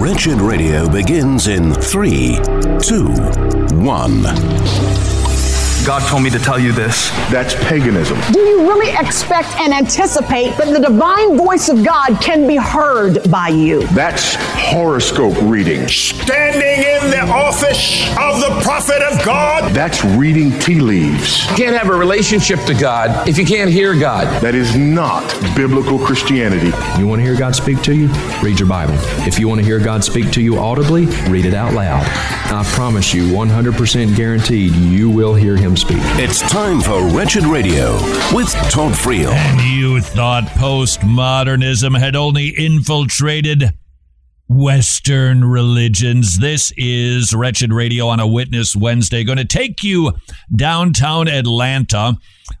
Wretched Radio begins in three, two, one. God told me to tell you this. That's paganism. Do you really expect and anticipate that the divine voice of God can be heard by you? That's horoscope reading. Standing in the office of the prophet of God. That's reading tea leaves. You can't have a relationship to God if you can't hear God. That is not biblical Christianity. You want to hear God speak to you? Read your Bible. If you want to hear God speak to you audibly, read it out loud. I promise you, 100% guaranteed, you will hear Him speak. It's time for Wretched Radio with Todd Friel. And you thought postmodernism had only infiltrated Western religions. This is Wretched Radio on a Witness Wednesday. Going to take you downtown Atlanta.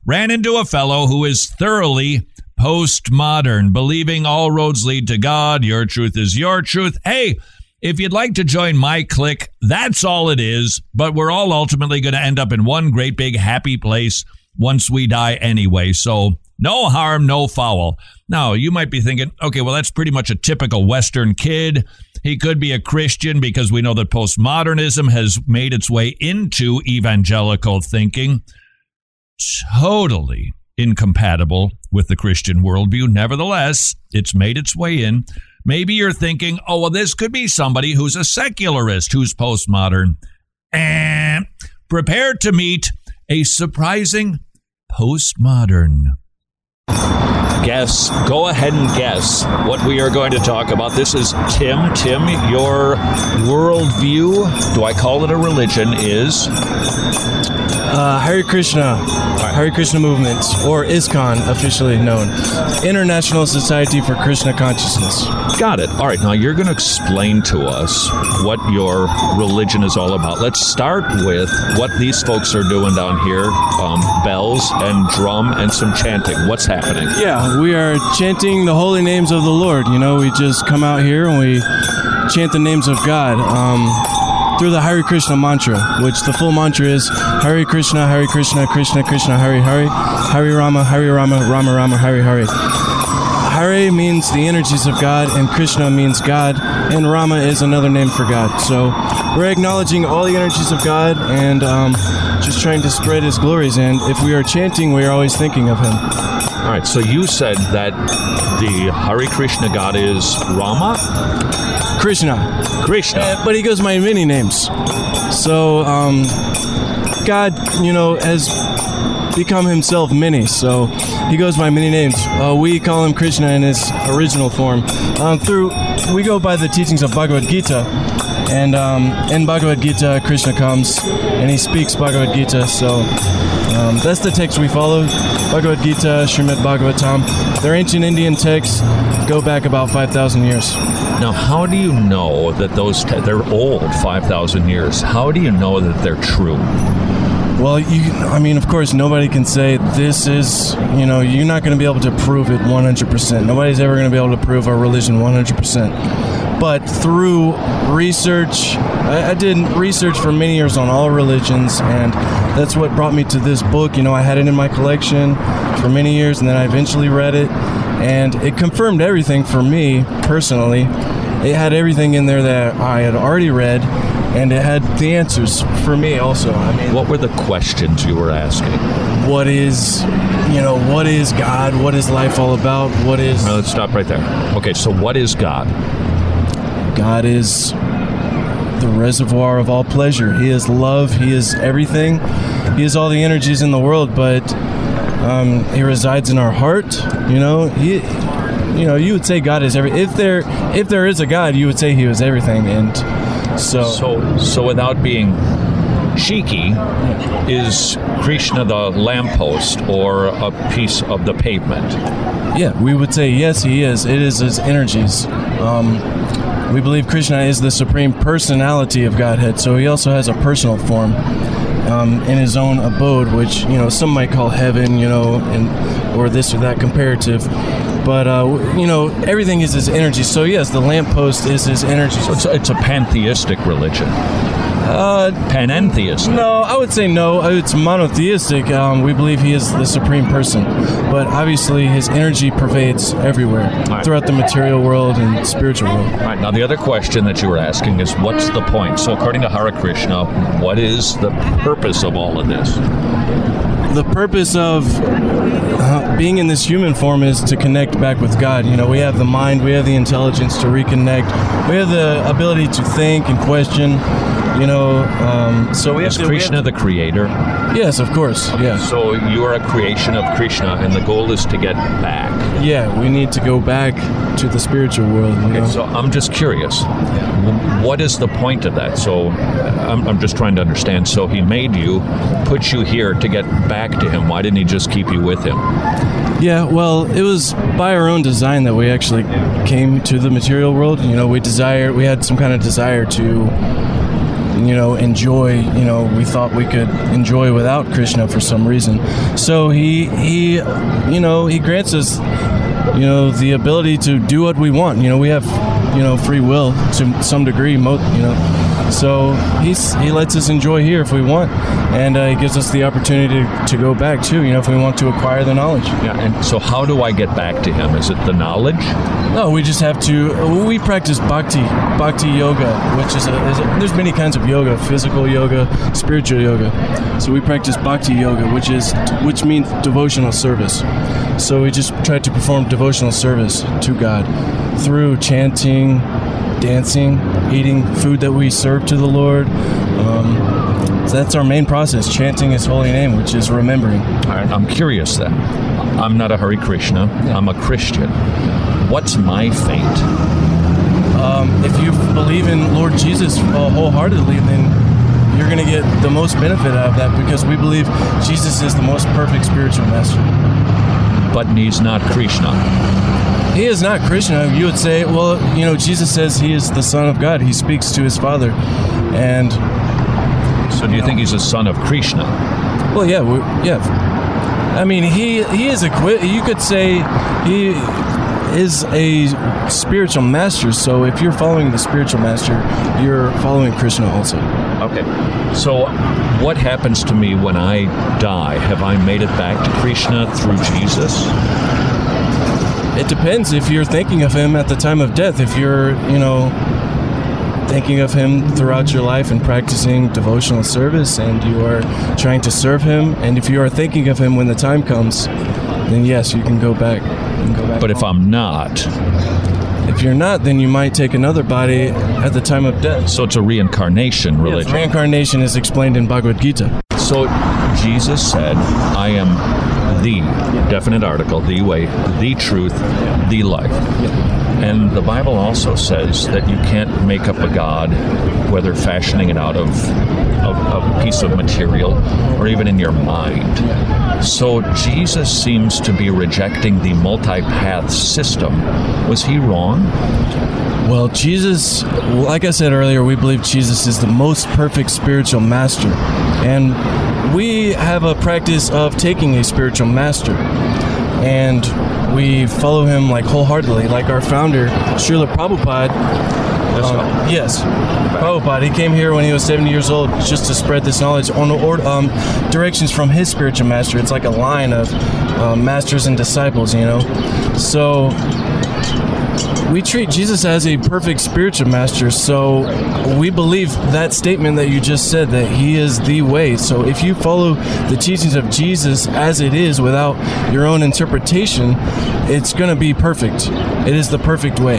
Ran into a fellow who is thoroughly postmodern, believing all roads lead to God, your truth is your truth. Hey, if you'd like to join my clique, that's all it is. But we're all ultimately going to end up in one great big happy place once we die anyway. So no harm, no foul. Now, you might be thinking, okay, well, that's pretty much a typical Western kid. He could be a Christian because we know that postmodernism has made its way into evangelical thinking. Totally incompatible with the Christian worldview. Nevertheless, it's made its way in. Maybe you're thinking, oh, well, this could be somebody who's a secularist who's postmodern. And prepare to meet a surprising postmodern. Guess, go ahead and guess what we are going to talk about. This is Tim. Tim, your worldview, do I call it a religion, is? Uh, Hare Krishna, Hare Krishna movement, or ISKCON, officially known, International Society for Krishna Consciousness. Got it. All right, now you're going to explain to us what your religion is all about. Let's start with what these folks are doing down here um, bells and drum and some chanting. What's happening? Yeah, we are chanting the holy names of the Lord. You know, we just come out here and we chant the names of God. Um, through the Hare Krishna mantra, which the full mantra is Hare Krishna, Hare Krishna, Krishna Krishna, Hare Hare, Hare Rama, Hare Rama, Rama Rama, Hare Hare. Hare means the energies of God, and Krishna means God, and Rama is another name for God. So we're acknowledging all the energies of God and um, just trying to spread His glories. And if we are chanting, we are always thinking of Him. All right, so you said that the Hare Krishna God is Rama? Krishna. Krishna. Uh, but he goes by many names. So, um, God, you know, has become himself many. So he goes by many names. Uh, we call him Krishna in his original form. Um, through we go by the teachings of Bhagavad Gita, and um, in Bhagavad Gita, Krishna comes and he speaks Bhagavad Gita. So um, that's the text we follow. Bhagavad Gita, Srimad Bhagavatam. They're ancient Indian texts. Go back about five thousand years. Now, how do you know that those te- they're old, five thousand years? How do you know that they're true? Well, you, I mean, of course, nobody can say this is, you know, you're not going to be able to prove it 100%. Nobody's ever going to be able to prove our religion 100%. But through research, I, I did research for many years on all religions, and that's what brought me to this book. You know, I had it in my collection for many years, and then I eventually read it, and it confirmed everything for me personally. It had everything in there that I had already read, and it had the answers for me also. I mean, What were the questions you were asking? what is, you know, what is God? What is life all about? What is let's stop right there. Okay, so what is God? God is the reservoir of all pleasure. He is love. He is everything. He is all the energies in the world, but um, he resides in our heart. You know, he, you know, you would say God is every. If there, if there is a God, you would say He was everything. And so, So, so without being cheeky, is Krishna the lamppost or a piece of the pavement? yeah, we would say yes, He is. It is His energies. Um, we believe Krishna is the supreme personality of Godhead, so He also has a personal form. Um, in his own abode, which you know some might call heaven, you know, and or this or that comparative, but uh, you know everything is his energy. So yes, the lamppost is his energy. So it's, it's a pantheistic religion. Uh, Panentheist. No, I would say no. It's monotheistic. Um, we believe he is the supreme person, but obviously his energy pervades everywhere right. throughout the material world and spiritual world. All right. Now the other question that you were asking is, what's the point? So according to Hare Krishna, what is the purpose of all of this? the purpose of uh, being in this human form is to connect back with God. You know, we have the mind, we have the intelligence to reconnect, we have the ability to think and question. You know, um, so we have is to. Krishna have the creator? Yes, of course. Yeah. So you are a creation of Krishna, and the goal is to get back. Yeah, we need to go back to the spiritual world. You know? So I'm just curious, what is the point of that? So I'm, I'm just trying to understand. So he made you, put you here to get back to him. Why didn't he just keep you with him? Yeah, well, it was by our own design that we actually came to the material world. You know, we desire, we had some kind of desire to you know, enjoy, you know, we thought we could enjoy without Krishna for some reason. So he, he, you know, he grants us, you know, the ability to do what we want. You know, we have, you know, free will to some degree, mo- you know. So he's he lets us enjoy here if we want, and uh, he gives us the opportunity to, to go back too. You know, if we want to acquire the knowledge. Yeah. And so how do I get back to him? Is it the knowledge? No, we just have to. We practice bhakti, bhakti yoga, which is a, is a, there's many kinds of yoga, physical yoga, spiritual yoga. So we practice bhakti yoga, which is which means devotional service. So we just try to perform devotional service to God through chanting, dancing, eating food that we serve to the Lord. Um, so that's our main process, chanting His holy name, which is remembering. All right. I'm curious then. I'm not a Hare Krishna. I'm a Christian. What's my fate? Um, if you believe in Lord Jesus uh, wholeheartedly, then you're going to get the most benefit out of that because we believe Jesus is the most perfect spiritual master. But he's not Krishna. He is not Krishna. You would say, well, you know, Jesus says he is the Son of God. He speaks to his Father, and So do you think he's a son of Krishna? well, yeah, yeah. I mean, he he is a You could say he is a spiritual master. So if you're following the spiritual master, you're following Krishna also. Okay. So what happens to me when I die? Have I made it back to Krishna through Jesus? It depends if you're thinking of him at the time of death. If you're, you know, thinking of him throughout your life and practicing devotional service and you are trying to serve him, and if you are thinking of him when the time comes, then yes, you can go back. Can go back But if I'm not, if you're not, then you might take another body at the time of death. so it's a reincarnation Yes, reincarnation is explained in Bhagavad Gita. So Jesus said, I am the definite article, the way, the truth, the life. And the Bible also says that you can't make up a God, whether fashioning it out of, of, of a piece of material or even in your mind. So Jesus seems to be rejecting the multi path system. Was he wrong? Well, Jesus, like I said earlier, we believe Jesus is the most perfect spiritual master. And we have a practice of taking a spiritual master. And we follow him like wholeheartedly, like our founder, Srila Prabhupada. um, yes, Prabhupada. He came here when he was 70 years old just to spread this knowledge on or, um, directions from his spiritual master. It's like a line of uh, masters and disciples, you know. So we treat Jesus as a perfect spiritual master, so we believe that statement that you just said that he is the way. So if you follow the teachings of Jesus as it is without your own interpretation, it's going to be perfect. It is the perfect way.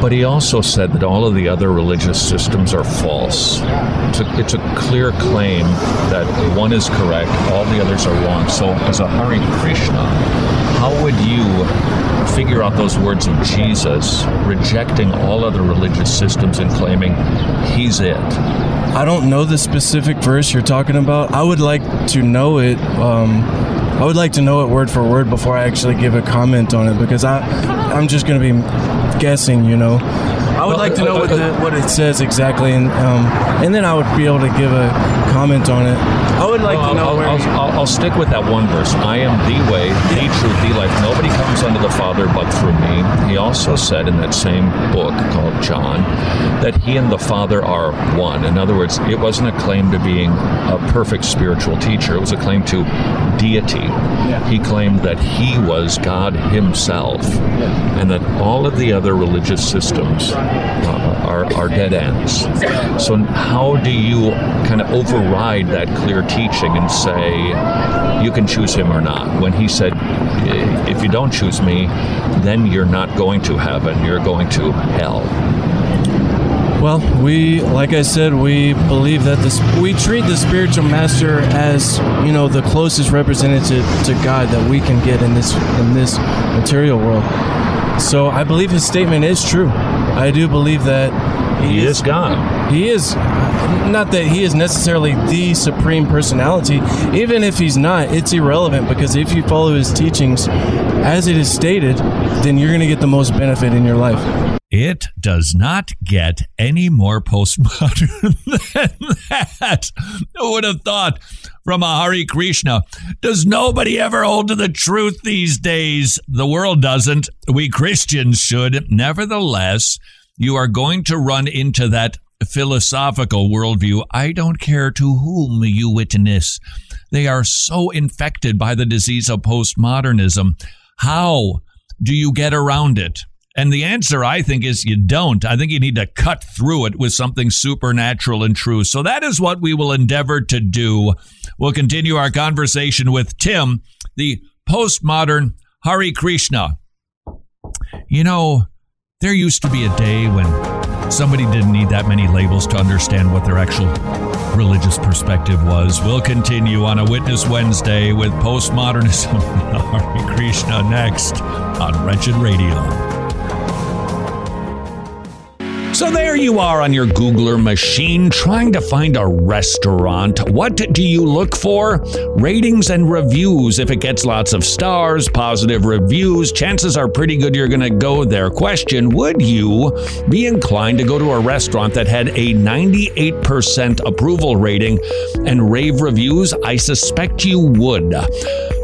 But he also said that all of the other religious systems are false. It's a, it's a clear claim that one is correct, all the others are wrong. So, as a Hare Krishna, how would you figure out those words of Jesus, rejecting all other religious systems and claiming he's it? I don't know the specific verse you're talking about. I would like to know it. Um, I would like to know it word for word before I actually give a comment on it because I, I'm just going to be guessing, you know. I would like to know what the, what it says exactly, and um, and then I would be able to give a comment on it. I would like Well, to know I'll, where. I'll, I'll, I'll stick with that one verse. I am the way, the truth, the life. Nobody comes unto the Father but through me. He also said in that same book called John that he and the Father are one. In other words, it wasn't a claim to being a perfect spiritual teacher, it was a claim to deity. He claimed that he was God himself and that all of the other religious systems uh, are, are dead ends. So, how do you kind of override that clear teaching and say you can choose him or not? When he said, if you don't choose me, then you're not going to heaven, you're going to hell. Well, we, like I said, we believe that this we treat the spiritual master as you know the closest representative to God that we can get in this in this material world. So I believe his statement is true. I do believe that He is God. He is not that he is necessarily the supreme personality. Even if he's not, it's irrelevant because if you follow his teachings as it is stated, then you're going to get the most benefit in your life. It does not get any more postmodern than that. Who would have thought from a Hari Krishna? Does nobody ever hold to the truth these days? The world doesn't. We Christians should. Nevertheless, you are going to run into that philosophical worldview. I don't care to whom you witness. They are so infected by the disease of postmodernism. How do you get around it? And the answer, I think, is you don't. I think you need to cut through it with something supernatural and true. So that is what we will endeavor to do. We'll continue our conversation with Tim, the postmodern Hari Krishna. You know, there used to be a day when somebody didn't need that many labels to understand what their actual religious perspective was. We'll continue on a Witness Wednesday with postmodernism Hari Krishna next on Wretched Radio. So there you are on your Googler machine trying to find a restaurant. What do you look for? Ratings and reviews. If it gets lots of stars, positive reviews, chances are pretty good you're going to go there. Question Would you be inclined to go to a restaurant that had a 98% approval rating and rave reviews? I suspect you would.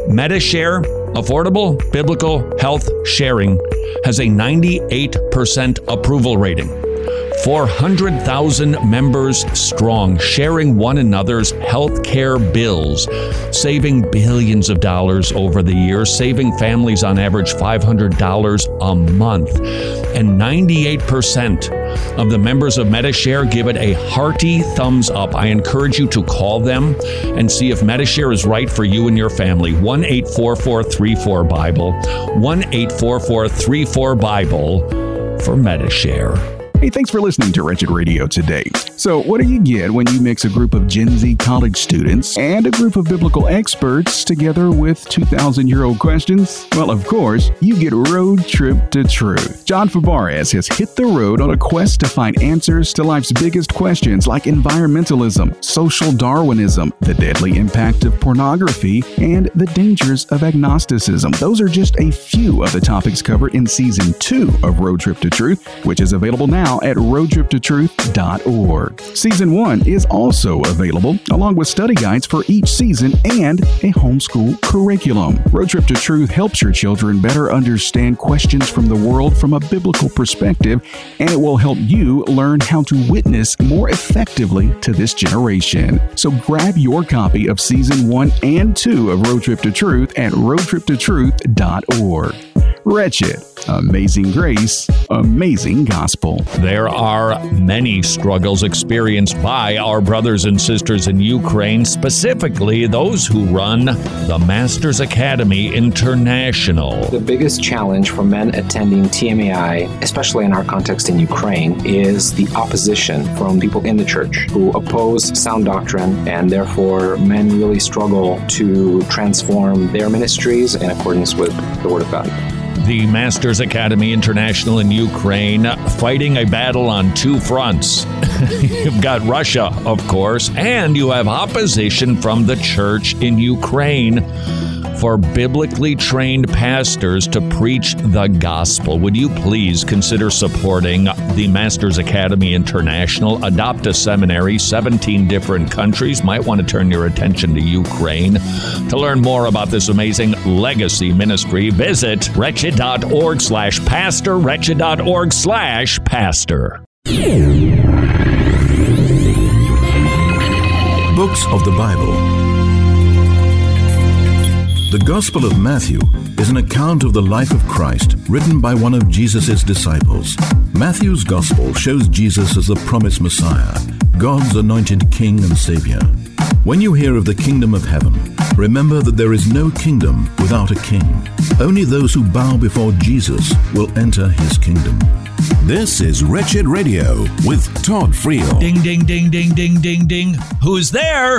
Medi-Share, affordable biblical health sharing, has a 98% approval rating. 400,000 members strong, sharing one another's healthcare bills, saving billions of dollars over the years, saving families on average $500 a month. And 98% of the members of Medi-Share give it a hearty thumbs up. I encourage you to call them and see if Medi-Share is right for you and your family. 1 844 Bible, 1 844 Bible for Medi-Share. Hey, thanks for listening to Wretched Radio today. So, what do you get when you mix a group of Gen Z college students and a group of biblical experts together with 2,000 year old questions? Well, of course, you get Road Trip to Truth. John Fabares has hit the road on a quest to find answers to life's biggest questions like environmentalism, social Darwinism, the deadly impact of pornography, and the dangers of agnosticism. Those are just a few of the topics covered in season two of Road Trip to Truth, which is available now at roadtriptotruth.org. Season 1 is also available along with study guides for each season and a homeschool curriculum. Road Trip to Truth helps your children better understand questions from the world from a biblical perspective, and it will help you learn how to witness more effectively to this generation. So grab your copy of Season 1 and 2 of Road Trip to Truth at roadtriptotruth.org. Wretched, Amazing Grace, Amazing Gospel. There are many struggles experienced by our brothers and sisters in Ukraine, specifically those who run the Masters Academy International. The biggest challenge for men attending TMAI, especially in our context in Ukraine, is the opposition from people in the church who oppose sound doctrine, and therefore men really struggle to transform their ministries in accordance with the Word of God the Masters Academy International in Ukraine, fighting a battle on two fronts. You've got Russia, of course, and you have opposition from the church in Ukraine for biblically trained pastors to preach the gospel. Would you please consider supporting the Masters Academy International? Adopt a seminary, 17 different countries. Might want to turn your attention to Ukraine. To learn more about this amazing legacy ministry, visit wretched.org slash pastor, wretched.org slash pastor. Books of the Bible. The Gospel of Matthew is an account of the life of Christ written by one of Jesus' disciples. Matthew's Gospel shows Jesus as the promised Messiah, God's anointed King and Savior. When you hear of the kingdom of heaven, remember that there is no kingdom without a king. Only those who bow before Jesus will enter his kingdom. This is Wretched Radio with Todd Friel. Ding, ding, ding, ding, ding, ding, ding. Who's there?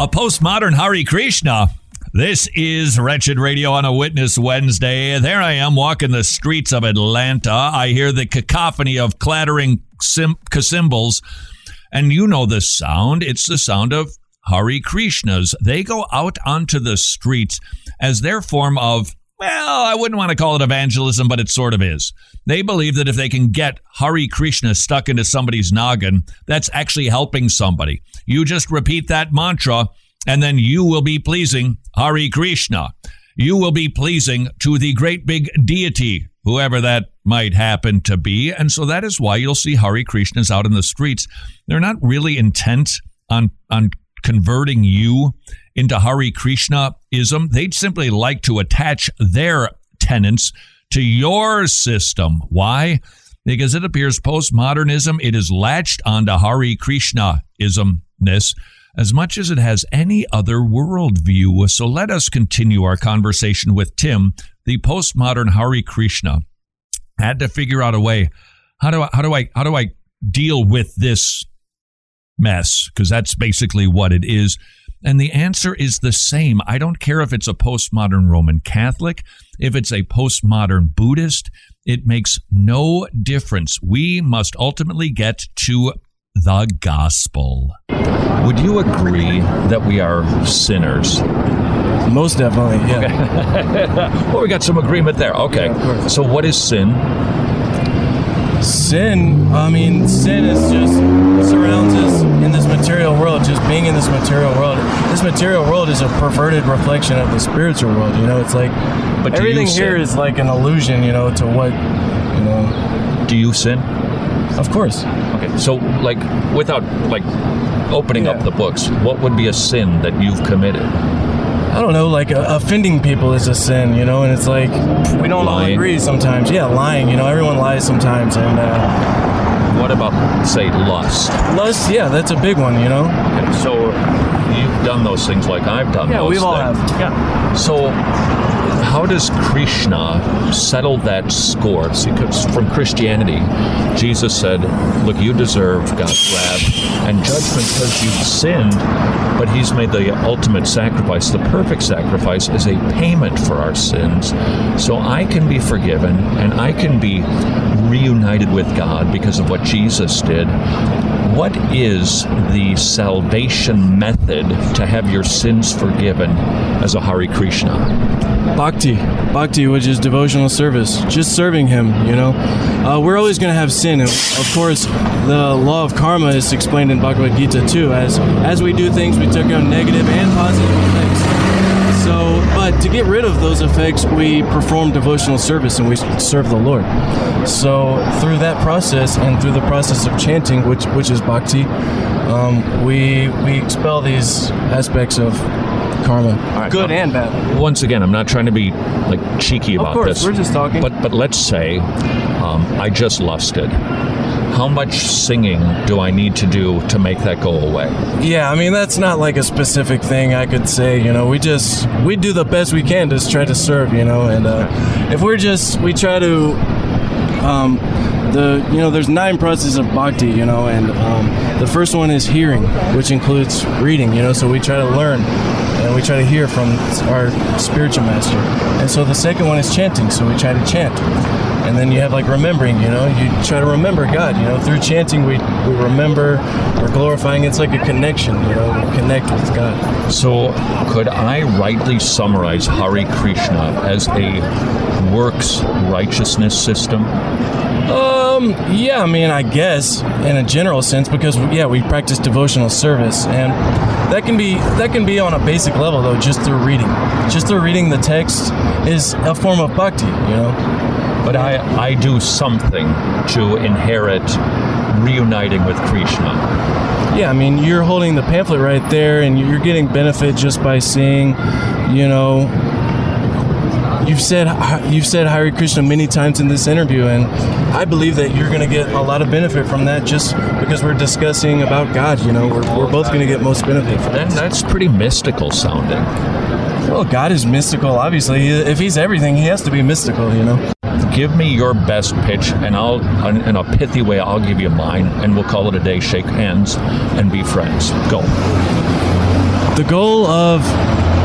A postmodern Hari Krishna. This is Wretched Radio on a Witness Wednesday. There I am walking the streets of Atlanta. I hear the cacophony of clattering cymbals, and you know the sound. It's the sound of Hari Krishnas. They go out onto the streets as their form of, well, I wouldn't want to call it evangelism, but it sort of is. They believe that if they can get Hari Krishna stuck into somebody's noggin, that's actually helping somebody. You just repeat that mantra, and then you will be pleasing Hari Krishna. You will be pleasing to the great big deity, whoever that might happen to be. And so that is why you'll see Hari Krishnas out in the streets. They're not really intent on, on converting you into Hari Krishnaism. They'd simply like to attach their tenets to your system. Why? Because it appears postmodernism, it is latched onto Hari Krishnaismness as much as it has any other worldview. So let us continue our conversation with Tim, the postmodern Hari Krishna. had to figure out a way. How do I how do I how do I deal with this mess? Because that's basically what it is. And the answer is the same. I don't care if it's a postmodern Roman Catholic, if it's a postmodern Buddhist, it makes no difference. We must ultimately get to the gospel. Would you agree that we are sinners? Most definitely, yeah. well, we got some agreement there. Okay. Yeah, so, what is sin? Sin, I mean, sin is just surrounds us in this material world, just being in this material world. This material world is a perverted reflection of the spiritual world, you know? It's like but everything here sin? is like an illusion, you know, to what, you know. Do you sin? Of course. Okay. So, like, without, like, opening yeah. up the books, what would be a sin that you've committed? I don't know, like uh, offending people is a sin, you know, and it's like we don't all agree sometimes. Yeah, lying, you know, everyone lies sometimes, and uh, what about say lust? Lust, yeah, that's a big one, you know. Okay, so you've done those things like I've done. Those things. Yeah, we've all things. have. Yeah. So how does Krishna settle that score? See, from Christianity, Jesus said, Look, you deserve God's wrath and judgment because you've sinned, but He's made the ultimate sacrifice. The perfect sacrifice is a payment for our sins. So I can be forgiven and I can be reunited with God because of what Jesus did. What is the salvation method to have your sins forgiven as a Hari Krishna? Bhakti. Bhakti, which is devotional service, just serving Him, you know. Uh, we're always going to have sin. And of course, the law of karma is explained in Bhagavad Gita too. As, as we do things, we take on negative and positive effects. So, but to get rid of those effects, we perform devotional service and we serve the Lord. So, through that process and through the process of chanting, which which is bhakti, um, we we expel these aspects of karma, right, good um, and bad. Once again, I'm not trying to be like cheeky about of course, this. We're just talking. But but let's say um, I just lusted. How much singing do I need to do to make that go away? Yeah, I mean that's not like a specific thing I could say. You know, we just we do the best we can to try to serve. You know, and uh, if we're just we try to. Um, the you know there's nine processes of bhakti you know and um, the first one is hearing which includes reading you know so we try to learn and we try to hear from our spiritual master and so the second one is chanting so we try to chant And then you have like remembering, you know, you try to remember God, you know, through chanting, we, we remember, we're glorifying. It's like a connection, you know, we connect with God. So, could I rightly summarize hari Krishna as a works righteousness system? Um, yeah, I mean, I guess in a general sense, because yeah, we practice devotional service, and that can be that can be on a basic level though, just through reading. Just through reading the text is a form of bhakti, you know. But I I do something to inherit reuniting with Krishna. Yeah, I mean, you're holding the pamphlet right there, and you're getting benefit just by seeing, you know, you've said you've said Hare Krishna many times in this interview, and I believe that you're going to get a lot of benefit from that just because we're discussing about God. You know, we're, we're both going to get most benefit. From that, that's pretty mystical sounding. Well, God is mystical. Obviously, if He's everything, He has to be mystical. You know. Give me your best pitch, and I'll, in a pithy way, I'll give you mine, and we'll call it a day. Shake hands and be friends. Go. The goal of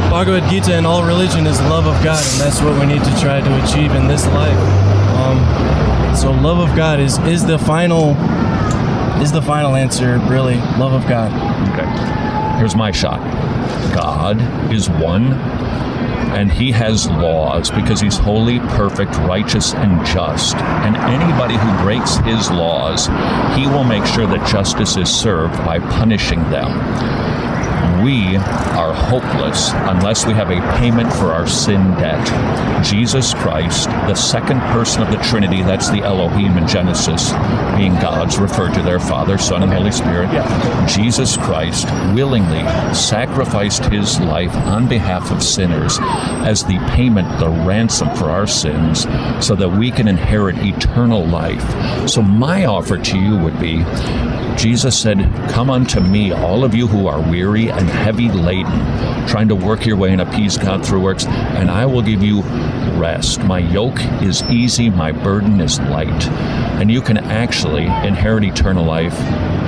Bhagavad Gita and all religion is love of God, and that's what we need to try to achieve in this life. Um, so, love of God is is the final is the final answer. Really, love of God. Okay. Here's my shot. God is one, and He has laws because He's holy, perfect, righteous, and just. And anybody who breaks His laws, He will make sure that justice is served by punishing them we are hopeless unless we have a payment for our sin debt. Jesus Christ, the second person of the Trinity, that's the Elohim in Genesis, being gods referred to their Father, Son, and Holy Spirit. Jesus Christ willingly sacrificed his life on behalf of sinners as the payment, the ransom for our sins, so that we can inherit eternal life. So, my offer to you would be Jesus said, Come unto me, all of you who are weary and heavy laden, trying to work your way and appease God through works, and I will give you rest. My yoke is easy, my burden is light. And you can actually inherit eternal life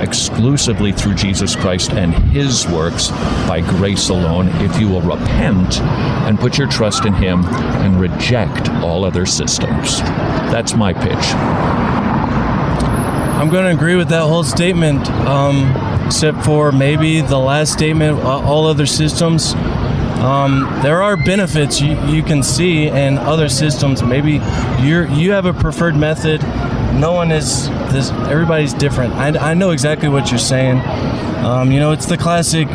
exclusively through Jesus Christ and His works by grace alone if you will repent and put your trust in Him and reject all other systems. That's my pitch. I'm going to agree with that whole statement, um, except for maybe the last statement. uh, All other systems. Um, there are benefits you, you can see in other systems. Maybe you you have a preferred method. No one is this. Everybody's different. I, I know exactly what you're saying. Um, you know, it's the classic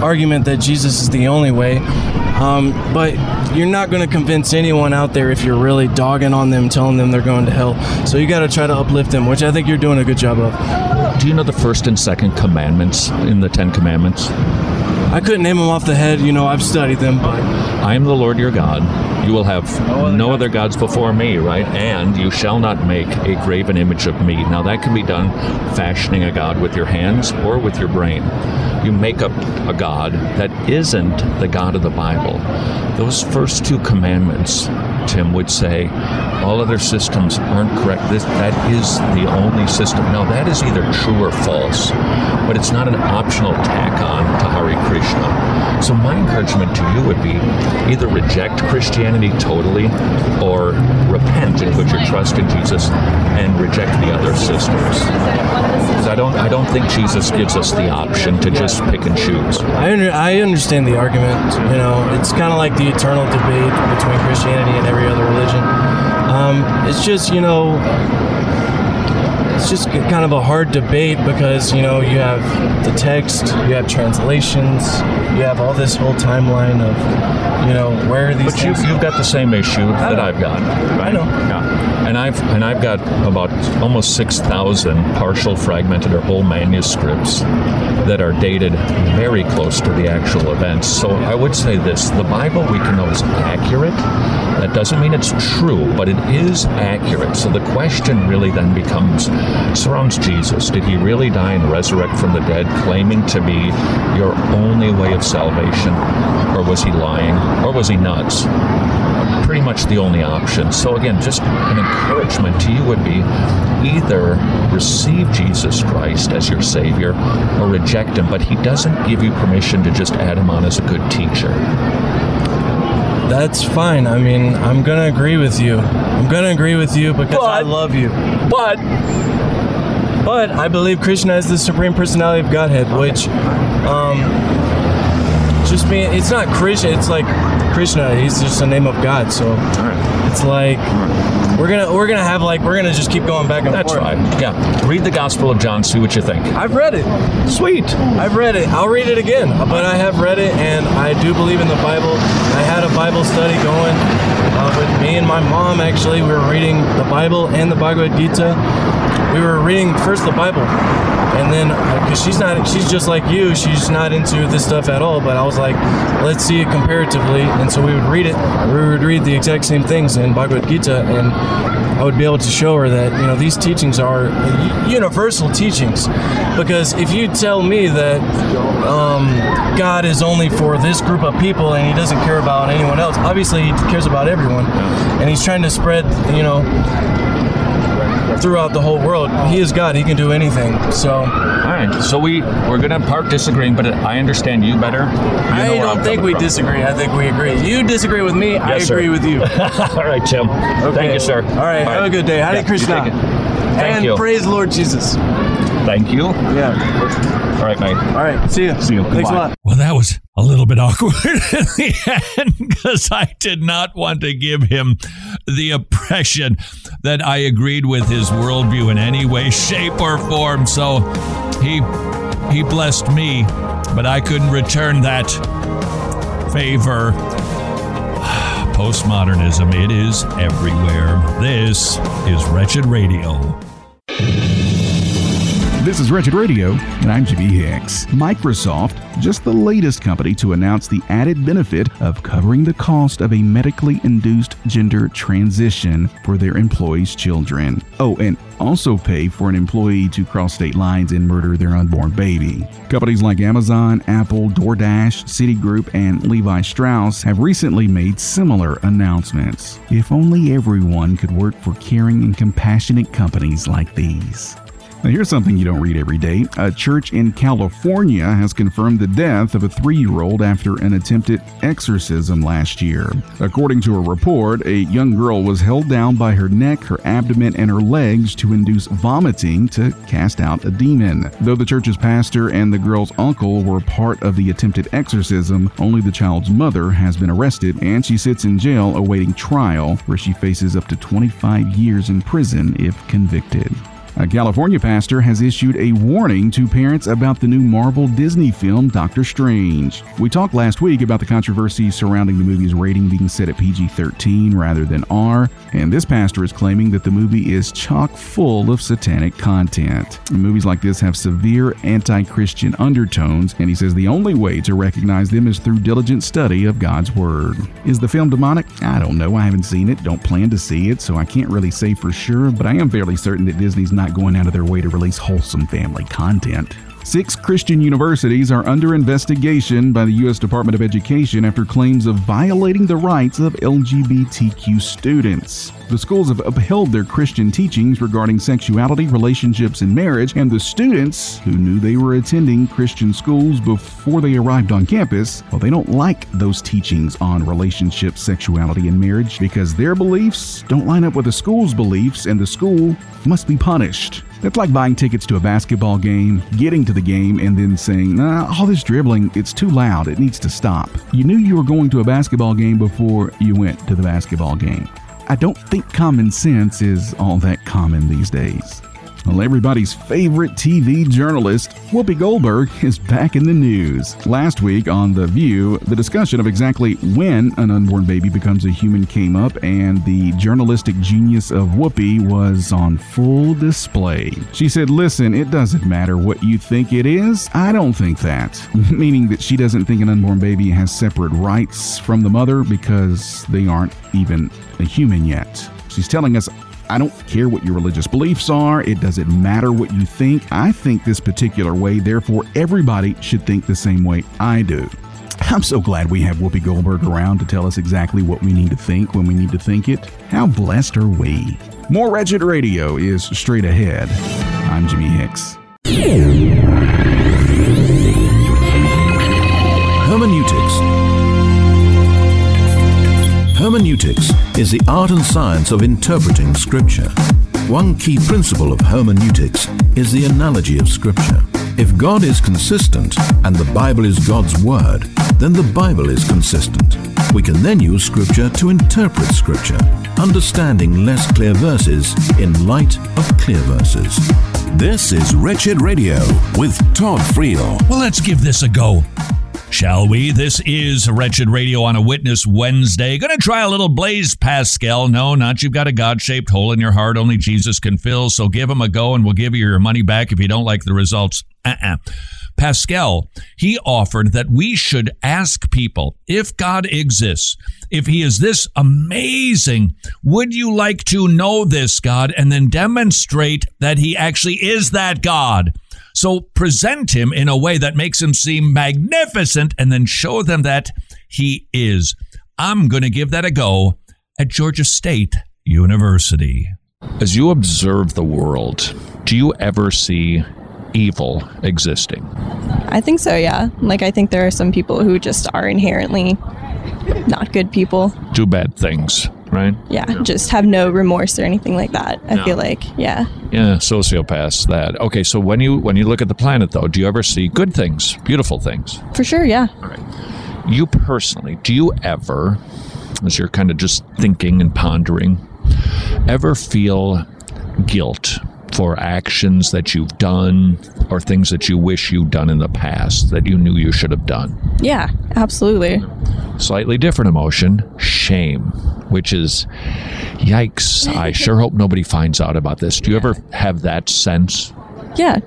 argument that Jesus is the only way. Um, but you're not going to convince anyone out there if you're really dogging on them, telling them they're going to hell. So you got to try to uplift them, which I think you're doing a good job of. Do you know the first and second commandments in the Ten Commandments? I couldn't name them off the head. You know, I've studied them, but I am the Lord your God. You will have no other gods before me, right? And you shall not make a graven image of me. Now, that can be done fashioning a god with your hands or with your brain. You make up a god that isn't the God of the Bible. Those first two commandments, Tim would say, all other systems aren't correct. This, that is the only system. Now, that is either true or false, but it's not an optional tack on to Hare Krishna. So, my encouragement to you would be either reject Christianity totally or repent and put your trust in Jesus and reject the other systems. Because I don't, I don't think Jesus gives us the option to just pick and choose. I, under, I understand the argument. You know, it's kind of like the eternal debate between Christianity and every other religion. Um, it's just, you know, it's just kind of a hard debate because, you know, you have the text, you have translations, you have all this whole timeline of, you know, where are these But you, you've got the same issue that I've got. Right? I know. Yeah. And I've and I've got about almost six thousand partial, fragmented, or whole manuscripts that are dated very close to the actual events. So I would say this: the Bible we can know is accurate. That doesn't mean it's true, but it is accurate. So the question really then becomes surrounds Jesus. Did he really die and resurrect from the dead, claiming to be your only way of salvation? Or was he lying? Or was he nuts? Pretty much the only option. So, again, just an encouragement to you would be either receive Jesus Christ as your Savior or reject him, but he doesn't give you permission to just add him on as a good teacher. that's fine. I mean, I'm gonna agree with you. I'm gonna agree with you because I love you. But But I believe Krishna is the supreme personality of Godhead, which um, just mean it's not Krishna. It's like Krishna. He's just a name of God. So it's like we're gonna we're gonna have like we're gonna just keep going back and that's forth. That's right. Yeah. Read the Gospel of John. See what you think. I've read it. Sweet. I've read it. I'll read it again. But I have read it, and I do believe in the Bible. I had a Bible study going uh, with me and my mom. Actually, we were reading the Bible and the Bhagavad Gita. We were reading first the Bible, and then because she's not, she's just like you. She's not into this stuff at all. But I was like, let's see it comparatively, and so we would read it. We would read the exact same things in Bhagavad Gita, and I would be able to show her that you know these teachings are universal teachings. Because if you tell me that um, God is only for this group of people and He doesn't care about anyone else, obviously He cares about everyone, and He's trying to spread you know throughout the whole world. He is God; He can do anything. So, all right. So we we're gonna part disagreeing, but I understand you better. You I know where don't think we from. disagree. I think we agree. You disagree with me. I Yes, sir. agree with you. All right, Tim. Thank you, sir. All right. Have a good day. Hare Yeah, you Krishna. take it. Thank and you. praise Lord Jesus. Thank you. Yeah. All right, mate. All right. See you. See you. Thanks a lot. Well, that was a little bit awkward in the end because I did not want to give him the impression that I agreed with his worldview in any way, shape, or form. So he he blessed me, but I couldn't return that favor. Postmodernism, it is everywhere. This is Wretched Radio. This is Wretched Radio, and I'm Jimmy Hicks. Microsoft, just the latest company to announce the added benefit of covering the cost of a medically induced gender transition for their employees' children. Oh, and also pay for an employee to cross state lines and murder their unborn baby. Companies like Amazon, Apple, DoorDash, Citigroup, and Levi Strauss have recently made similar announcements. If only everyone could work for caring and compassionate companies like these. Now, here's something you don't read every day. A church in California has confirmed the death of a three year old after an attempted exorcism last year. According to a report, a young girl was held down by her neck, her abdomen, and her legs to induce vomiting to cast out a demon. Though the church's pastor and the girl's uncle were part of the attempted exorcism, only the child's mother has been arrested and she sits in jail awaiting trial, where she faces up to 25 years in prison if convicted. A California pastor has issued a warning to parents about the new Marvel Disney film Doctor Strange. We talked last week about the controversy surrounding the movie's rating being set at PG 13 rather than R, and this pastor is claiming that the movie is chock full of satanic content. Movies like this have severe anti Christian undertones, and he says the only way to recognize them is through diligent study of God's Word. Is the film demonic? I don't know. I haven't seen it, don't plan to see it, so I can't really say for sure, but I am fairly certain that Disney's not going out of their way to release wholesome family content. Six Christian universities are under investigation by the U.S. Department of Education after claims of violating the rights of LGBTQ students. The schools have upheld their Christian teachings regarding sexuality, relationships, and marriage, and the students, who knew they were attending Christian schools before they arrived on campus, well, they don't like those teachings on relationships, sexuality, and marriage because their beliefs don't line up with the school's beliefs, and the school must be punished. It's like buying tickets to a basketball game, getting to the game, and then saying, nah, all this dribbling, it's too loud, it needs to stop. You knew you were going to a basketball game before you went to the basketball game. I don't think common sense is all that common these days. Well, everybody's favorite TV journalist, Whoopi Goldberg, is back in the news. Last week on The View, the discussion of exactly when an unborn baby becomes a human came up, and the journalistic genius of Whoopi was on full display. She said, Listen, it doesn't matter what you think it is. I don't think that. Meaning that she doesn't think an unborn baby has separate rights from the mother because they aren't even a human yet. She's telling us I don't care what your religious beliefs are. It doesn't matter what you think. I think this particular way, therefore, everybody should think the same way I do. I'm so glad we have Whoopi Goldberg around to tell us exactly what we need to think when we need to think it. How blessed are we? More Wretched Radio is straight ahead. I'm Jimmy Hicks. Hermeneutics is the art and science of interpreting Scripture. One key principle of hermeneutics is the analogy of Scripture. If God is consistent and the Bible is God's Word, then the Bible is consistent. We can then use Scripture to interpret Scripture, understanding less clear verses in light of clear verses. This is Wretched Radio with Todd Friel. Well, let's give this a go. Shall we? This is Wretched Radio on a Witness Wednesday. Gonna try a little Blaise Pascal. No, not you've got a God shaped hole in your heart only Jesus can fill. So give him a go and we'll give you your money back if you don't like the results. Uh-uh. Pascal, he offered that we should ask people if God exists, if he is this amazing, would you like to know this God and then demonstrate that he actually is that God? So present him in a way that makes him seem magnificent and then show them that he is. I'm going to give that a go at Georgia State University. As you observe the world, do you ever see evil existing? I think so, yeah. Like, I think there are some people who just are inherently not good people. Do bad things, right? Yeah, just have no remorse or anything like that. I No. feel like, yeah. Yeah, sociopaths. That okay. So when you when you look at the planet, though, do you ever see good things, beautiful things? For sure, yeah. You personally, do you ever, as you're kind of just thinking and pondering, ever feel guilt for actions that you've done or things that you wish you'd done in the past that you knew you should have done? Yeah, absolutely. Slightly different emotion, shame, which is yikes. I sure hope nobody finds out about this. Do you ever have that sense? Yeah.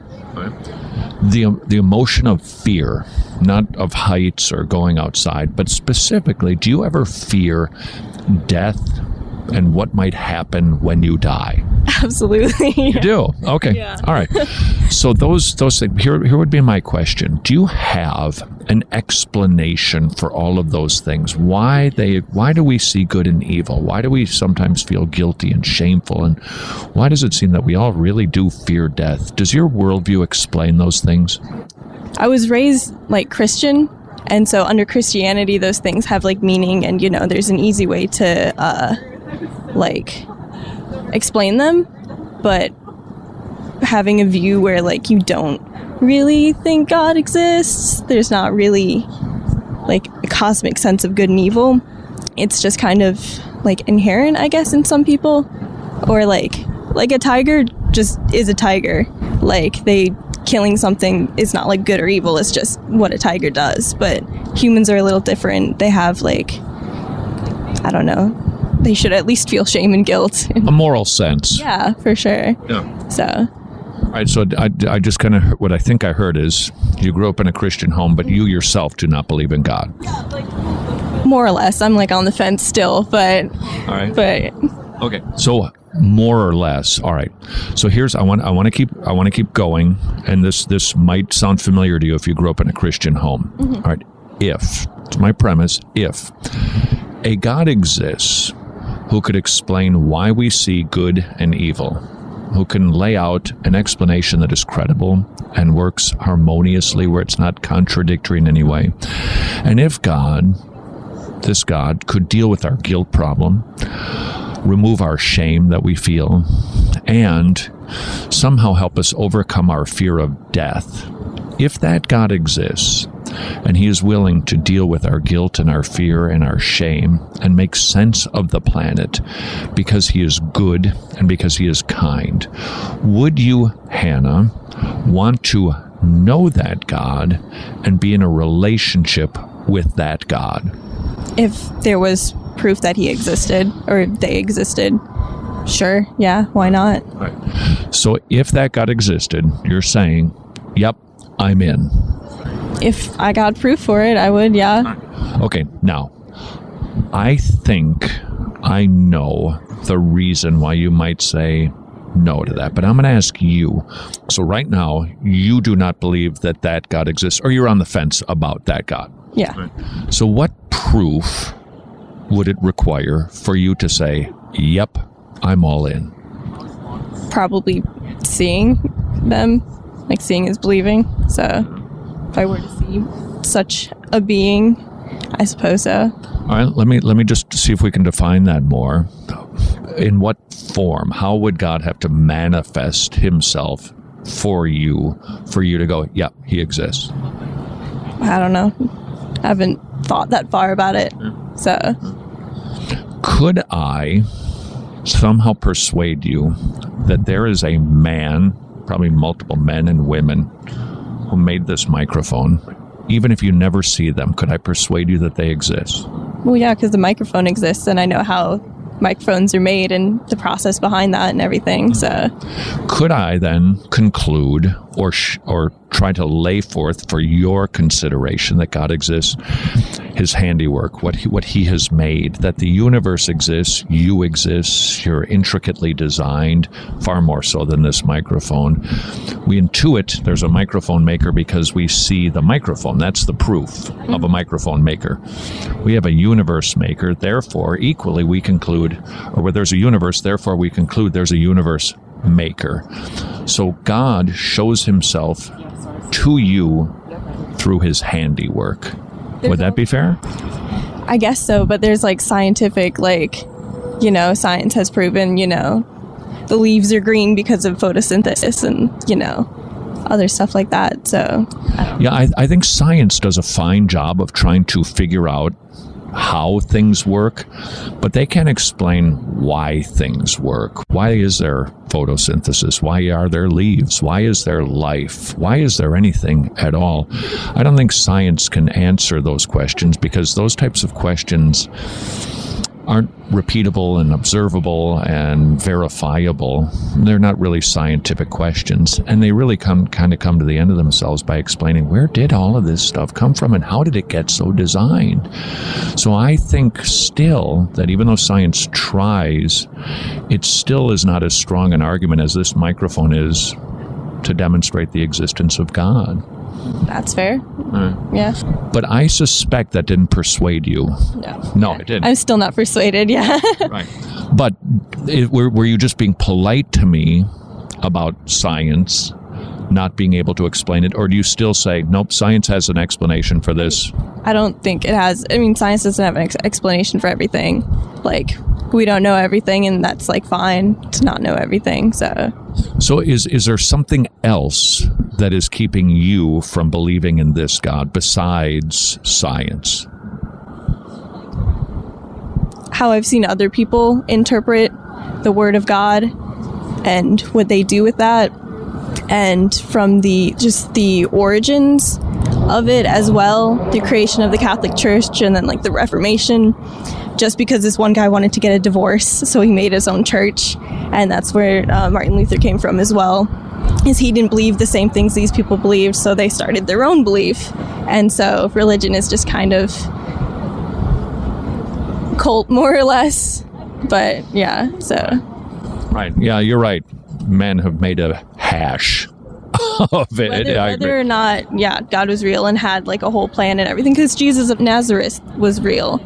the the emotion of fear, not of heights or going outside, but specifically, do you ever fear death and what might happen when you die? Absolutely. You do. Okay. Yeah. All right. So those those things. Here here would be my question. Do you have an explanation for all of those things? Why they? Why do we see good and evil? Why do we sometimes feel guilty and shameful? And why does it seem that we all really do fear death? Does your worldview explain those things? I was raised like Christian, and so under Christianity, those things have like meaning, and you know, there's an easy way to uh, like explain them, but having a view where like you don't really think God exists, there's not really like a cosmic sense of good and evil. It's just kind of like inherent, I guess, in some people, or like like a tiger just is a tiger. Like they killing something is not like good or evil. It's just what a tiger does. But humans are a little different. They have like I don't know. They should at least feel shame and guilt. A moral sense. yeah, for sure. Yeah. So All right. So I, I just kind of what I think I heard is you grew up in a Christian home, but you yourself do not believe in God. more or less, I'm like on the fence still, but All right. but Okay. So more or less. All right. So here's I want I want to keep I want to keep going and this this might sound familiar to you if you grew up in a Christian home. Mhm. All right. If it's my premise, if a God exists who could explain why we see good and evil, who can lay out an explanation that is credible and works harmoniously where it's not contradictory in any way. And if God, this God, could deal with our guilt problem, remove our shame that we feel, and somehow help us overcome our fear of death. If that God exists, and He is willing to deal with our guilt and our fear and our shame and make sense of the planet because He is good and because He is kind, would you, Hannah, want to know that God and be in a relationship with that God? if there was proof that he existed or they existed, sure, yeah, why not? So if that God existed, you're saying, yep, I'm in. If I got proof for it, I would, yeah. Okay, now, I think I know the reason why you might say no to that, but I'm going to ask you. So, right now, you do not believe that that God exists, or you're on the fence about that God. Yeah. So, what proof would it require for you to say, yep, I'm all in? Probably seeing them, like seeing is believing. So if I were to see such a being I suppose so. All right, let me let me just see if we can define that more. In what form? How would God have to manifest Himself for you for you to go? Yeah, He exists. I don't know. I haven't thought that far about it. So, Could I somehow persuade you that there is a man, probably multiple men and women, who made this microphone? Even if you never see them, could I persuade you that they exist? well, yeah, because the microphone exists, and I know how microphones are made and the process behind that and everything. So, could I then conclude or sh- or try to lay forth for your consideration that God exists, His handiwork, what he, what He has made, that the universe exists, you exist, you're intricately designed, far more so than this microphone. We intuit there's a microphone maker because we see the microphone. That's the proof of a microphone maker. We have a universe maker, therefore, equally we conclude, or where there's a universe, therefore we conclude there's a universe maker. So God shows himself to you through his handiwork. Would that be fair? I guess so, but there's like scientific, like, you know, science has proven, you know, the leaves are green because of photosynthesis and, you know, other stuff like that. So, Yeah, I, I think science does a fine job of trying to figure out how things work, but they can't explain why things work. Why is there photosynthesis? Why are there leaves? Why is there life? Why is there anything at all? I don't think science can answer those questions because those types of questions aren't repeatable and observable and verifiable. They're not really scientific questions, and they really come kind of come to the end of themselves by explaining where did all of this stuff come from and how did it get so designed. So I think still that even though science tries, it still is not as strong an argument as this microphone is to demonstrate the existence of God. That's fair. Yeah. But I suspect that didn't persuade you. No. No, it didn't. I'm still not persuaded. Yeah. Right. But it, were, were you just being polite to me about science not being able to explain it? Or do you still say, nope, science has an explanation for this? I don't think it has. I mean, science doesn't have an ex- explanation for everything. Like, we don't know everything, and that's like fine to not know everything. So, So is, is there something else that is keeping you from believing in this God besides science? how I've seen other people interpret the Word of God and what they do with that, and from the just the origins of it as well, the creation of the Catholic Church, and then like the Reformation. Just because this one guy wanted to get a divorce, so he made his own church, and that's where uh, Martin Luther came from as well. Is he didn't believe the same things these people believed, so they started their own belief, and so religion is just kind of cult, more or less. But yeah, so Right. Yeah, you're right. Men have made a hash of it. whether, whether or not, yeah, God was real and had like a whole plan and everything, because Jesus of Nazareth was real.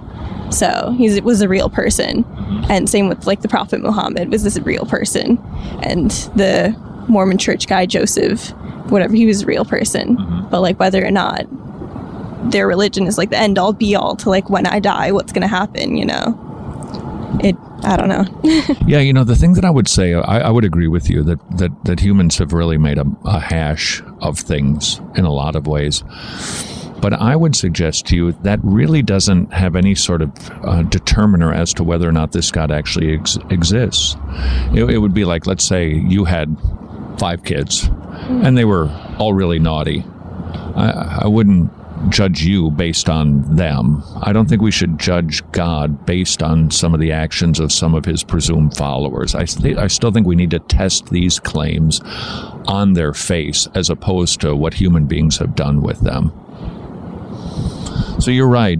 So he was a real person, and same with like the Prophet Muhammad was this a real person, and the Mormon Church guy Joseph, whatever, he was a real person. Mm-hmm. But like whether or not their religion is like the end all be all to like when I die, what's gonna happen, you know? It, I don't know. Yeah, you know, the thing that I would say, I, I would agree with you that, that, that humans have really made a, a hash of things in a lot of ways. But I would suggest to you that really doesn't have any sort of uh, determiner as to whether or not this God actually ex- exists. It, it would be like, let's say you had five kids and they were all really naughty. I, I wouldn't judge you based on them. I don't think we should judge God based on some of the actions of some of his presumed followers. I, th- I still think we need to test these claims on their face as opposed to what human beings have done with them. So you're right.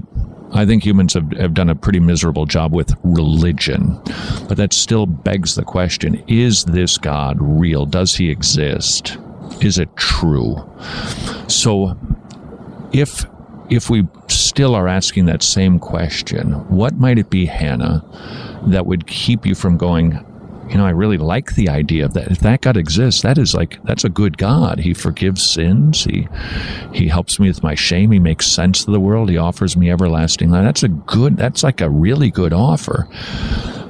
I think humans have, have done a pretty miserable job with religion. But that still begs the question is this God real? Does he exist? Is it true? So if if we still are asking that same question, what might it be, Hannah, that would keep you from going, you know, I really like the idea of that. If that God exists, that is like that's a good God. He forgives sins. He he helps me with my shame. He makes sense of the world. He offers me everlasting life. That's a good. That's like a really good offer.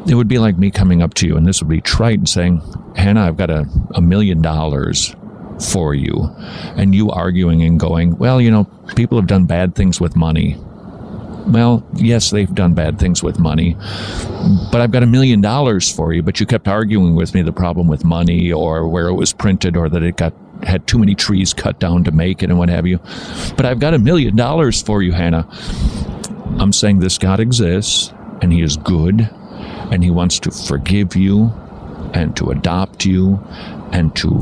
It would be like me coming up to you, and this would be trite, and saying, "Hannah, I've got a, a million dollars for you," and you arguing and going, "Well, you know, people have done bad things with money." Well, yes, they've done bad things with money, but I've got a million dollars for you. But you kept arguing with me the problem with money or where it was printed or that it got had too many trees cut down to make it and what have you. But I've got a million dollars for you, Hannah. I'm saying this God exists and He is good and He wants to forgive you and to adopt you and to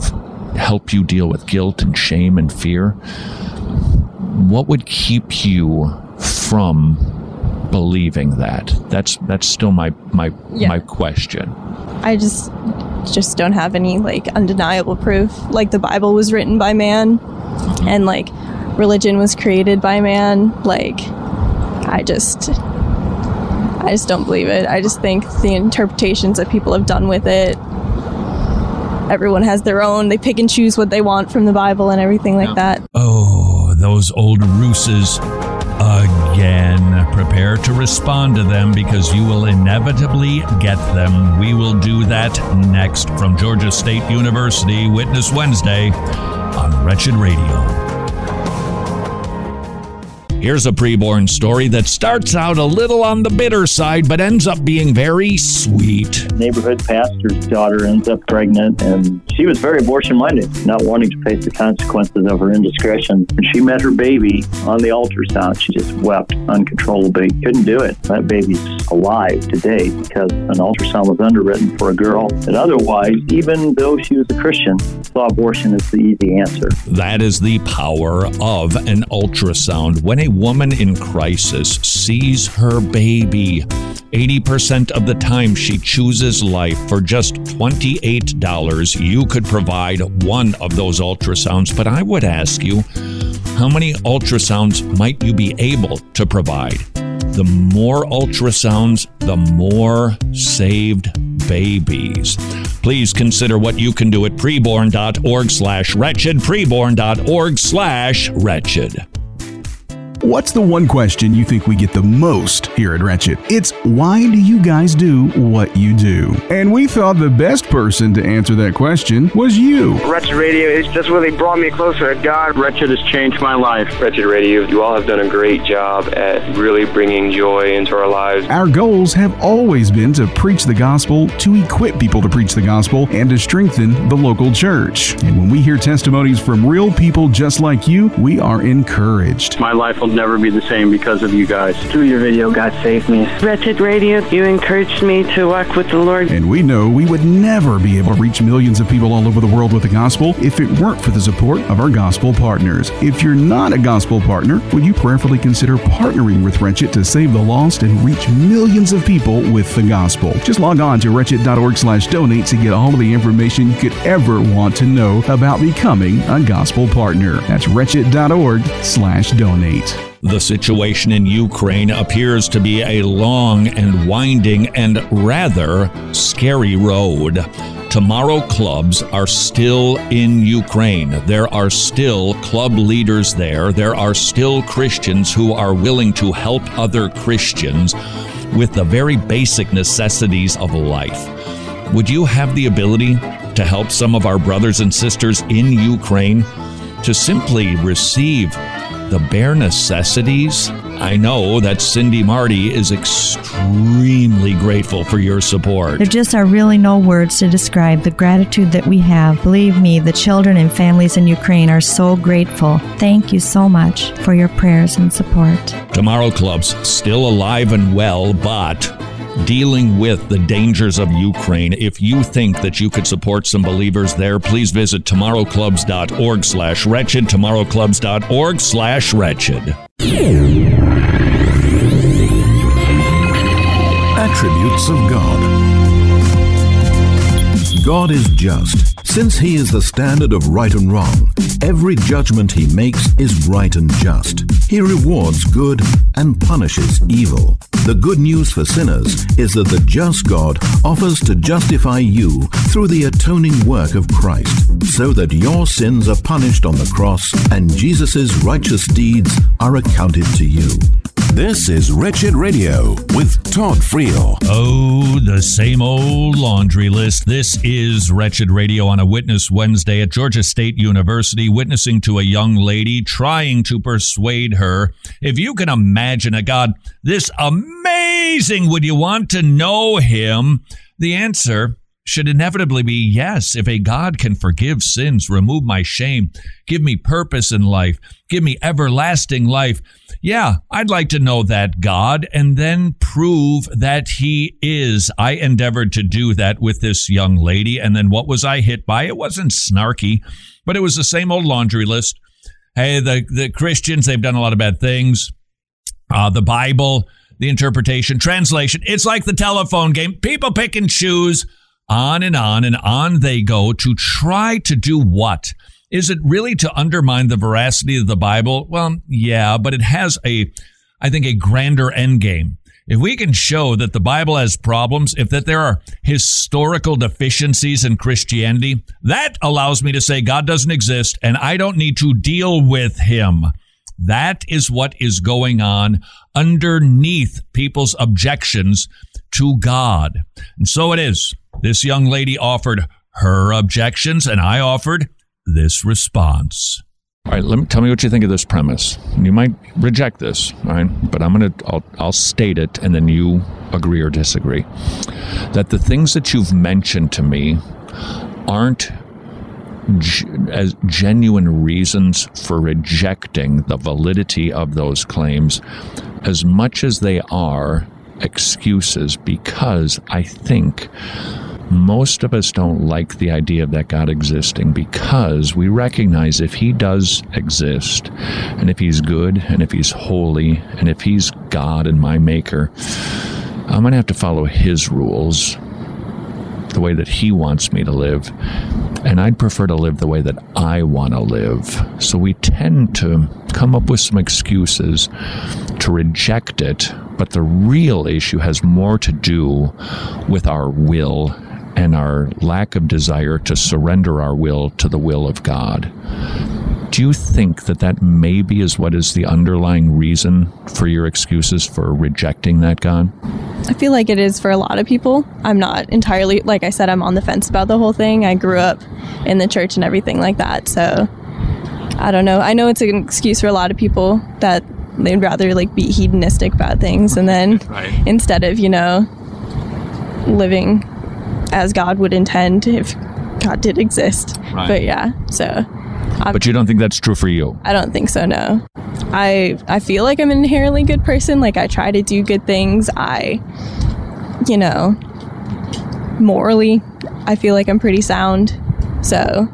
help you deal with guilt and shame and fear. What would keep you from believing that? That's that's still my my Yeah. my question. I just just don't have any like undeniable proof. Like the Bible was written by man mm-hmm. and like religion was created by man. Like I just I just don't believe it. I just think the interpretations that people have done with it everyone has their own. They pick and choose what they want from the Bible and everything like that. Oh, those old ruses. Again, prepare to respond to them because you will inevitably get them. We will do that next from Georgia State University, Witness Wednesday on Wretched Radio. Here's a preborn story that starts out a little on the bitter side, but ends up being very sweet. neighborhood pastor's daughter ends up pregnant, and she was very abortion minded, not wanting to face the consequences of her indiscretion. When she met her baby on the ultrasound, she just wept uncontrollably. Couldn't do it. That baby's alive today because an ultrasound was underwritten for a girl that otherwise, even though she was a Christian, saw abortion as the easy answer. That is the power of an ultrasound. When woman in crisis sees her baby, 80% of the time she chooses life for just $28. You could provide one of those ultrasounds, but I would ask you, how many ultrasounds might you be able to provide? The more ultrasounds, the more saved babies. Please consider what you can do at preborn.org slash wretched, preborn.org slash wretched. What's the one question you think we get the most here at Wretched? It's why do you guys do what you do? And we thought the best person to answer that question was you. Wretched Radio has just really brought me closer to God. Wretched has changed my life. Wretched Radio, you all have done a great job at really bringing joy into our lives. Our goals have always been to preach the gospel, to equip people to preach the gospel, and to strengthen the local church. And when we hear testimonies from real people just like you, we are encouraged. My life will never be the same because of you guys. Through your video, God saved me. Wretched Radio, you encouraged me to walk with the Lord. And we know we would never be able to reach millions of people all over the world with the gospel if it weren't for the support of our gospel partners. If you're not a gospel partner, would you prayerfully consider partnering with Wretched to save the lost and reach millions of people with the gospel? Just log on to wretched.org slash donate to get all of the information you could ever want to know about becoming a gospel partner. That's wretched.org slash donate. The situation in Ukraine appears to be a long and winding and rather scary road. Tomorrow clubs are still in Ukraine. There are still club leaders there. There are still Christians who are willing to help other Christians with the very basic necessities of life. Would you have the ability to help some of our brothers and sisters in Ukraine to simply receive the bare necessities? I know that Cindy Marty is extremely grateful for your support. There just are really no words to describe the gratitude that we have. Believe me, the children and families in Ukraine are so grateful. Thank you so much for your prayers and support. Tomorrow Club's still alive and well, but dealing with the dangers of Ukraine. If you think that you could support some believers there, please visit tomorrowclubs.org slash wretched, tomorrowclubs.org slash wretched. Attributes of God. God is just, Since he is the standard of right and wrong, every judgment he makes is right and just. He rewards good and punishes evil. The good news for sinners is that the just God offers to justify you through the atoning work of Christ, so that your sins are punished on the cross and Jesus' righteous deeds are accounted to you. This is Wretched Radio with Todd Friel. Oh, the same old laundry list. This is Wretched Radio on a Witness Wednesday at Georgia State University, witnessing to a young lady, trying to persuade her. If you can imagine a God this amazing, would you want to know him? The answer should inevitably be yes. If a God can forgive sins, remove my shame, give me purpose in life, give me everlasting life, yeah, I'd like to know that God and then prove that He is. I endeavored to do that with this young lady. And then what was I hit by? It wasn't snarky, but it was the same old laundry list. Hey, the, the Christians, they've done a lot of bad things. Uh, the Bible, the interpretation, translation. It's like the telephone game. People pick and choose on and on and on they go to try to do what? Is it really to undermine the veracity of the Bible? Well, yeah, but it has a, I think, a grander end game. If we can show that the Bible has problems, if that there are historical deficiencies in Christianity, that allows me to say God doesn't exist and I don't need to deal with him. That is what is going on underneath people's objections to God. And so it is. This young lady offered her objections and I offered this response. All right, let me tell me what you think of this premise. You might reject this, all right? But I'm gonna I'll, I'll state it, and then you agree or disagree. That the things that you've mentioned to me aren't g- as genuine reasons for rejecting the validity of those claims, as much as they are excuses, because I think most of us don't like the idea of that God existing because we recognize if He does exist, and if He's good, and if He's holy, and if He's God and my Maker, I'm going to have to follow His rules, the way that He wants me to live. And I'd prefer to live the way that I want to live. So we tend to come up with some excuses to reject it. But the real issue has more to do with our will and our lack of desire to surrender our will to the will of God. Do you think that that maybe is what is the underlying reason for your excuses for rejecting that God? I feel like it is for a lot of people. I'm not entirely, like I said, I'm on the fence about the whole thing. I grew up in the church and everything like that. So I don't know. I know it's an excuse for a lot of people that they'd rather like be hedonistic about things and then right. instead of, you know, living as God would intend if God did exist. Right. But yeah, so. I'm, but you don't think that's true for you? I don't think so. No, I I feel like I'm an inherently good person. Like I try to do good things. I, you know, morally, I feel like I'm pretty sound. So,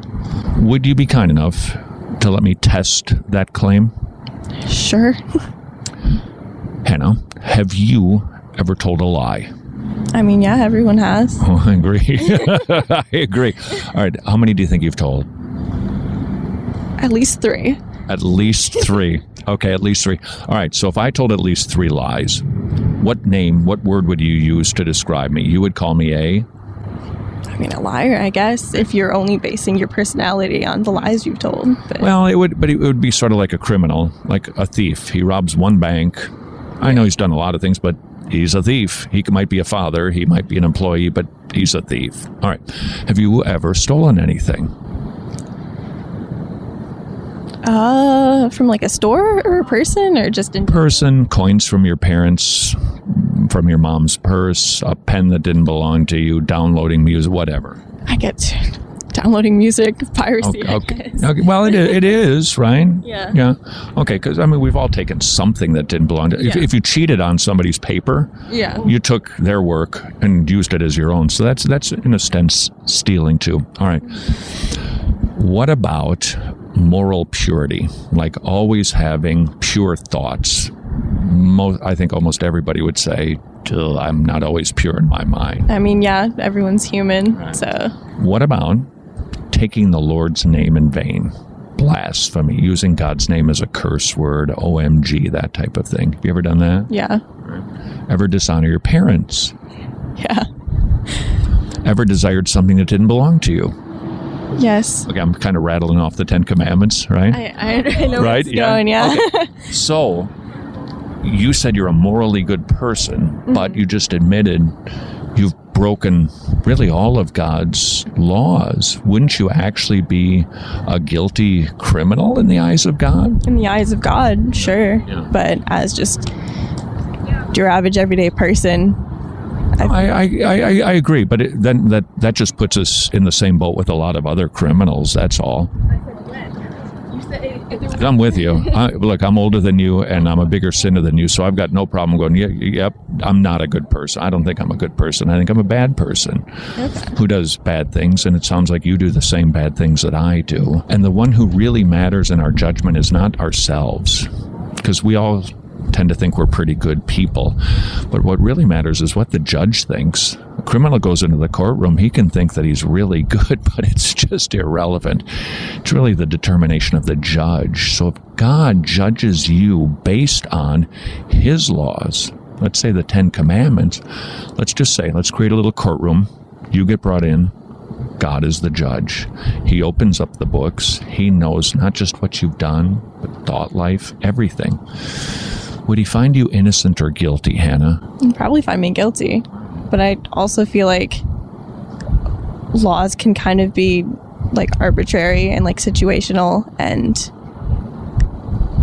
would you be kind enough to let me test that claim? Sure. Hannah, have you ever told a lie? I mean, yeah, everyone has. Oh, I agree. I agree. All right, how many do you think you've told? At least three. At least three. Okay, at least three. All right, so if I told at least three lies, what name, what word would you use to describe me? You would call me a. I mean, a liar, I guess, if you're only basing your personality on the lies you've told. But. Well, it would, but it would be sort of like a criminal, like a thief. He robs one bank. I know he's done a lot of things, but he's a thief. He might be a father, he might be an employee, but he's a thief. All right. Have you ever stolen anything? Uh, from like a store or a person or just in person, coins from your parents, from your mom's purse, a pen that didn't belong to you, downloading music, whatever. I get downloading music, piracy. Okay, okay. okay. Well, it, it is, right? Yeah. Yeah. Okay, because I mean, we've all taken something that didn't belong to. If, yeah. if you cheated on somebody's paper, yeah, you took their work and used it as your own. So that's that's in a sense stealing too. All right. What about moral purity? Like always having pure thoughts. Most, I think almost everybody would say, I'm not always pure in my mind. I mean, yeah, everyone's human. Right. So, what about taking the Lord's name in vain, blasphemy, using God's name as a curse word, OMG, that type of thing. Have you ever done that? Yeah. Ever dishonor your parents? Yeah. Ever desired something that didn't belong to you? Yes. Okay, I'm kind of rattling off the Ten Commandments, right? I, I, I know where Right, yeah. going, yeah. Okay. So, you said you're a morally good person, but mm-hmm. you just admitted you've broken really all of God's laws. Wouldn't you actually be a guilty criminal in the eyes of God? In the eyes of God, sure. But as just your average everyday person, I, I, I, I- I agree, but it, then that, that just puts us in the same boat with a lot of other criminals. That's all. I'm with you. I, look, I'm older than you, and I'm a bigger sinner than you, so I've got no problem going. Yeah, yep, I'm not a good person. I don't think I'm a good person. I think I'm a bad person who does bad things, and it sounds like you do the same bad things that I do. And the one who really matters in our judgment is not ourselves, because we all tend to think we're pretty good people. But what really matters is what the judge thinks. Criminal goes into the courtroom, he can think that he's really good, but it's just irrelevant. It's really the determination of the judge. So if God judges you based on his laws, let's say the Ten Commandments, let's just say, let's create a little courtroom. You get brought in. God is the judge. He opens up the books. He knows not just what you've done, but thought life, everything. Would he find you innocent or guilty, Hannah? you'd probably find me guilty. But I also feel like laws can kind of be like arbitrary and like situational and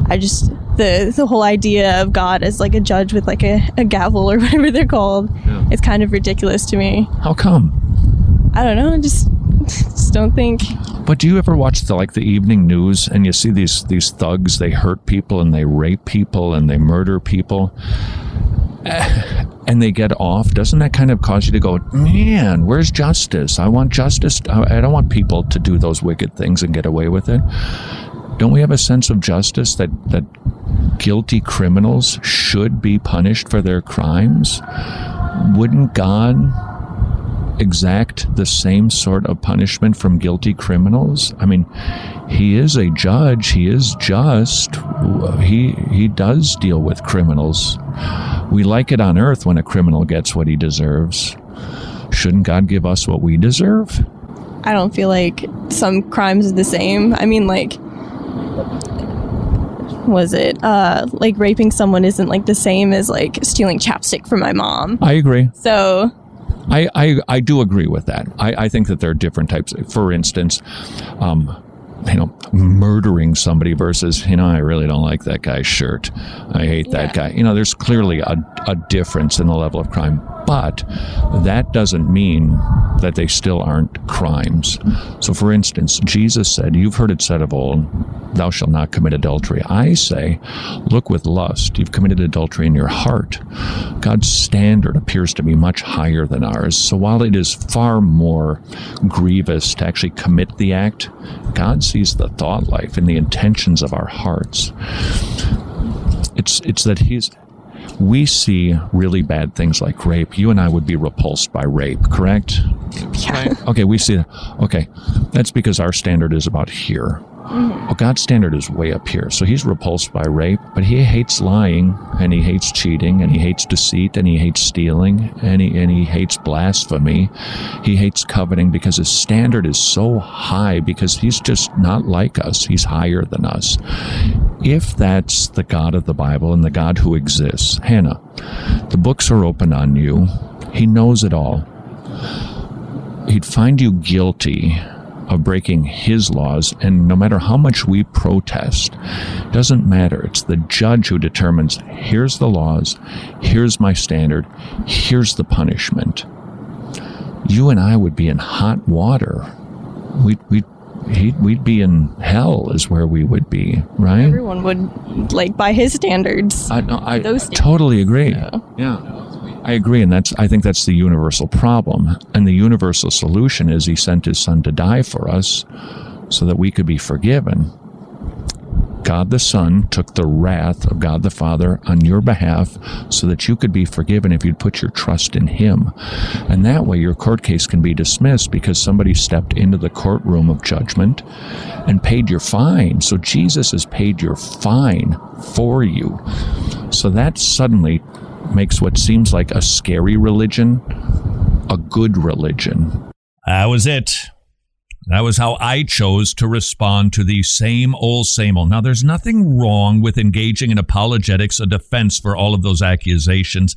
I just the the whole idea of God as like a judge with like a, a gavel or whatever they're called it's kind of ridiculous to me. How come? I don't know, I just just don't think But do you ever watch the like the evening news and you see these these thugs? They hurt people and they rape people and they murder people, and they get off. Doesn't that kind of cause you to go, man? Where's justice? I want justice. I don't want people to do those wicked things and get away with it. Don't we have a sense of justice that that guilty criminals should be punished for their crimes? Wouldn't God exact the same sort of punishment from guilty criminals? I mean, he is a judge, he is just. He he does deal with criminals. We like it on earth when a criminal gets what he deserves. Shouldn't God give us what we deserve? I don't feel like some crimes are the same. I mean like was it uh like raping someone isn't like the same as like stealing chapstick from my mom. I agree. So I, I, I do agree with that. I, I think that there are different types. For instance, um, you know, murdering somebody versus, you know, I really don't like that guy's shirt. I hate that guy. You know, there's clearly a, a difference in the level of crime, but that doesn't mean that they still aren't crimes. So, for instance, Jesus said, You've heard it said of old, thou shalt not commit adultery. I say, look with lust. You've committed adultery in your heart. God's standard appears to be much higher than ours. So while it is far more grievous to actually commit the act, God sees the thought life and the intentions of our hearts. It's it's that he's we see really bad things like rape. You and I would be repulsed by rape, correct? Yeah. Okay, we see. Okay, that's because our standard is about here. Mm-hmm. Well, God's standard is way up here. So he's repulsed by rape, but he hates lying and he hates cheating and he hates deceit and he hates stealing and he, and he hates blasphemy. He hates coveting because his standard is so high because he's just not like us. He's higher than us. If that's the God of the Bible and the God who exists, Hannah, the books are open on you. He knows it all. He'd find you guilty of breaking his laws, and no matter how much we protest, doesn't matter. It's the judge who determines here's the laws, here's my standard, here's the punishment. You and I would be in hot water. We'd, we'd, he'd, we'd be in hell, is where we would be, right? everyone would like by his standards. I, I those totally agree. Yeah. I agree, and that's I think that's the universal problem. And the universal solution is he sent his son to die for us so that we could be forgiven. God the Son took the wrath of God the Father on your behalf so that you could be forgiven if you'd put your trust in Him. And that way your court case can be dismissed because somebody stepped into the courtroom of judgment and paid your fine. So Jesus has paid your fine for you. So that suddenly makes what seems like a scary religion a good religion. That was it. That was how I chose to respond to the same old, same old. Now, there's nothing wrong with engaging in apologetics, a defense for all of those accusations,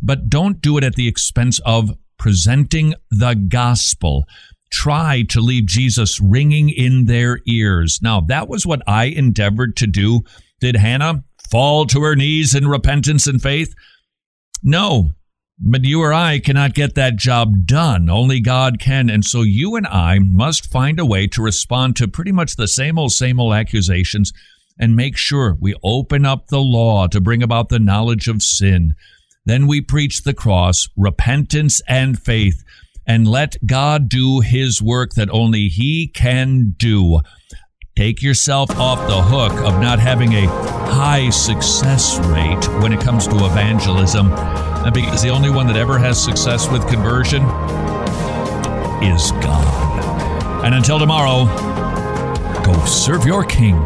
but don't do it at the expense of presenting the gospel. Try to leave Jesus ringing in their ears. Now, that was what I endeavored to do. Did Hannah fall to her knees in repentance and faith? No, but you or I cannot get that job done. Only God can. And so you and I must find a way to respond to pretty much the same old, same old accusations and make sure we open up the law to bring about the knowledge of sin. Then we preach the cross, repentance and faith, and let God do his work that only he can do. Take yourself off the hook of not having a high success rate when it comes to evangelism because the only one that ever has success with conversion is God. And until tomorrow, go serve your King.